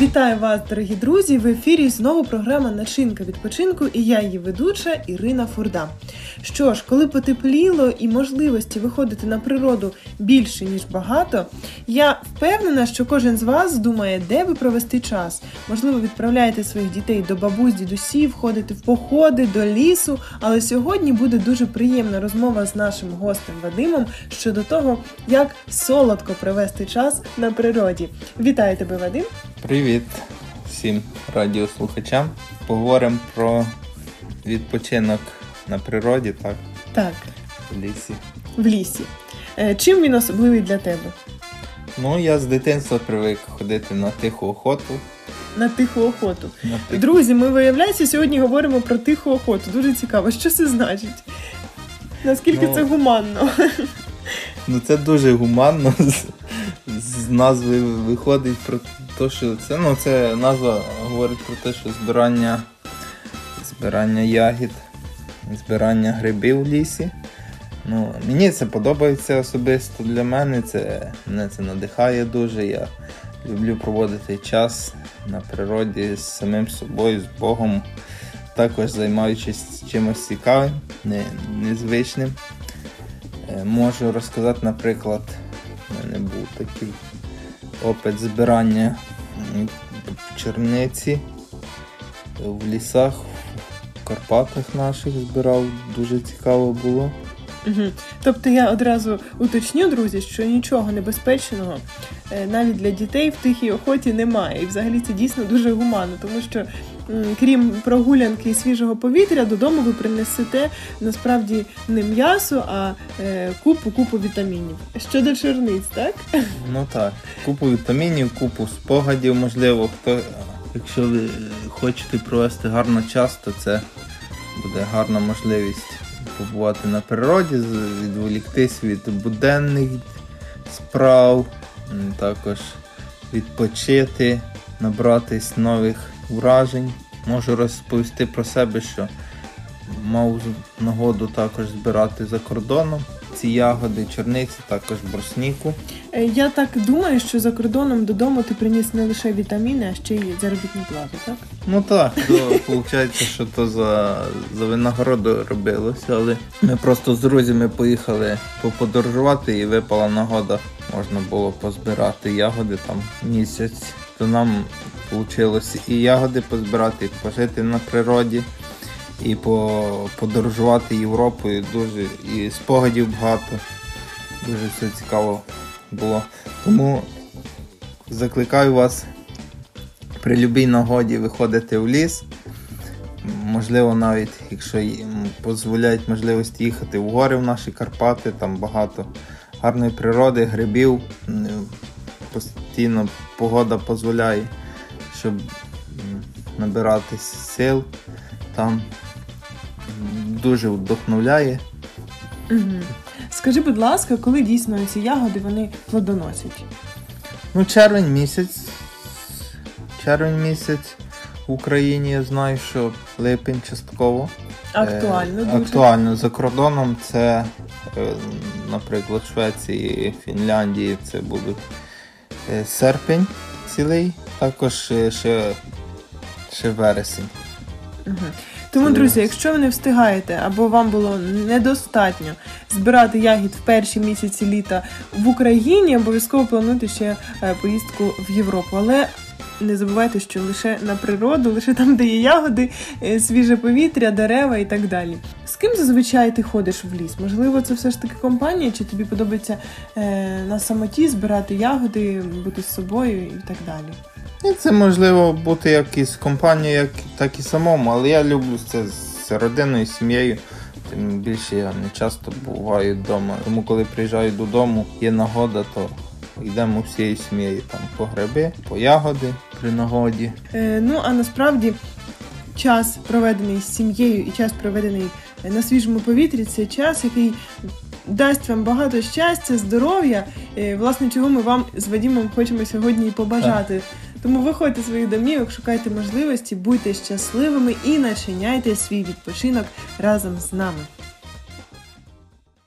Вітаю вас, дорогі друзі! В ефірі знову програма Начинка відпочинку і я її ведуча Ірина Фурда. Що ж, коли потепліло і можливості виходити на природу більше ніж багато, я впевнена, що кожен з вас думає, де би провести час. Можливо, відправляєте своїх дітей до бабусь, дідусів, ходите в походи, до лісу. Але сьогодні буде дуже приємна розмова з нашим гостем Вадимом щодо того, як солодко провести час на природі. Вітаю тебе, Вадим! Привіт всім радіослухачам. Поговоримо про відпочинок на природі, так, Так, в лісі. в лісі. Е, Чим він особливий для тебе? Ну, я з дитинства привик ходити на тиху охоту. На тиху охоту. На тих... Друзі, ми виявляється, сьогодні говоримо про тиху охоту. Дуже цікаво, що це значить? Наскільки Ну, це гуманно? Ну це дуже гуманно. З, з назви виходить про те, що це, ну, це назва говорить про те, що збирання, збирання ягід, збирання грибів в лісі. Ну, мені це подобається особисто для мене. Це, мене це надихає дуже. Я люблю проводити час на природі з самим собою, з Богом. Також займаючись чимось цікавим, не, незвичним. Е, Можу розказати, наприклад, у мене був такий опит збирання черниці в лісах, в Карпатах наших збирав, дуже цікаво було. Угу. Тобто я одразу уточню, друзі, що нічого небезпечного е, навіть для дітей в тихій охоті немає. І взагалі це дійсно дуже гуманно, тому що крім прогулянки і свіжого повітря, додому ви принесете насправді не м'ясо, а е, купу купу вітамінів. Щодо чорниць, так? Ну так, купу вітамінів, купу спогадів, можливо, хто, якщо ви хочете провести гарно час, то це буде гарна можливість побувати на природі, відволіктись від буденних справ, також відпочити, набратись нових вражень. Можу розповісти про себе, що мав нагоду також збирати за кордоном ці ягоди, чорниці, також брусніку. Е, Я так думаю, що за кордоном додому ти приніс не лише вітаміни, а ще й заробітну плату, так? Ну так, то виходить, що то за, за винагороду робилося, але ми просто з друзями поїхали поподорожувати і випала нагода. Можна було позбирати ягоди там місяць. То нам вийшло і ягоди позбирати, і пожити на природі, і по, подорожувати Європою дуже, і спогадів багато. Дуже все цікаво було. Тому закликаю вас при любій нагоді виходити в ліс. Можливо, навіть якщо дозволяють можливості їхати в гори в наші Карпати, там багато гарної природи, грибів. Постійно погода дозволяє, щоб м, набиратись сил. Там дуже вдохновляє. Угу. Скажи, будь ласка, коли дійсно ці ягоди вони плодоносять? Ну, червень місяць. Червень місяць в Україні я знаю, що липень частково. Актуально Е, дуже. Актуально за кордоном це, е, наприклад, Швеції, Фінляндії це буде е, серпень цілий, також е, ще, ще вересень. Угу. Тому, друзі, якщо ви не встигаєте або вам було недостатньо збирати ягід в перші місяці літа в Україні, обов'язково плануйте ще е, поїздку в Європу. Але не забувайте, що лише на природу, лише там, де є ягоди, е, свіже повітря, дерева і так далі. З ким зазвичай ти ходиш в ліс? Можливо, це все ж таки компанія, чи тобі подобається е, на самоті збирати ягоди, бути з собою і так далі? І це можливо бути як із компанією, як, так і самому, але я люблю це з родиною, з сім'єю. Тим більше я не часто буваю вдома. Тому коли приїжджаю додому, є нагода, то йдемо всією сім'єю там по гриби, по ягоди при нагоді. Е, ну а насправді час, проведений з сім'єю, і час проведений е, на свіжому повітрі, це час, який дасть вам багато щастя, здоров'я, е, власне, чого ми вам з Вадімом хочемо сьогодні і побажати. Тому виходьте з своїх домівок, шукайте можливості, будьте щасливими і начиняйте свій відпочинок разом з нами.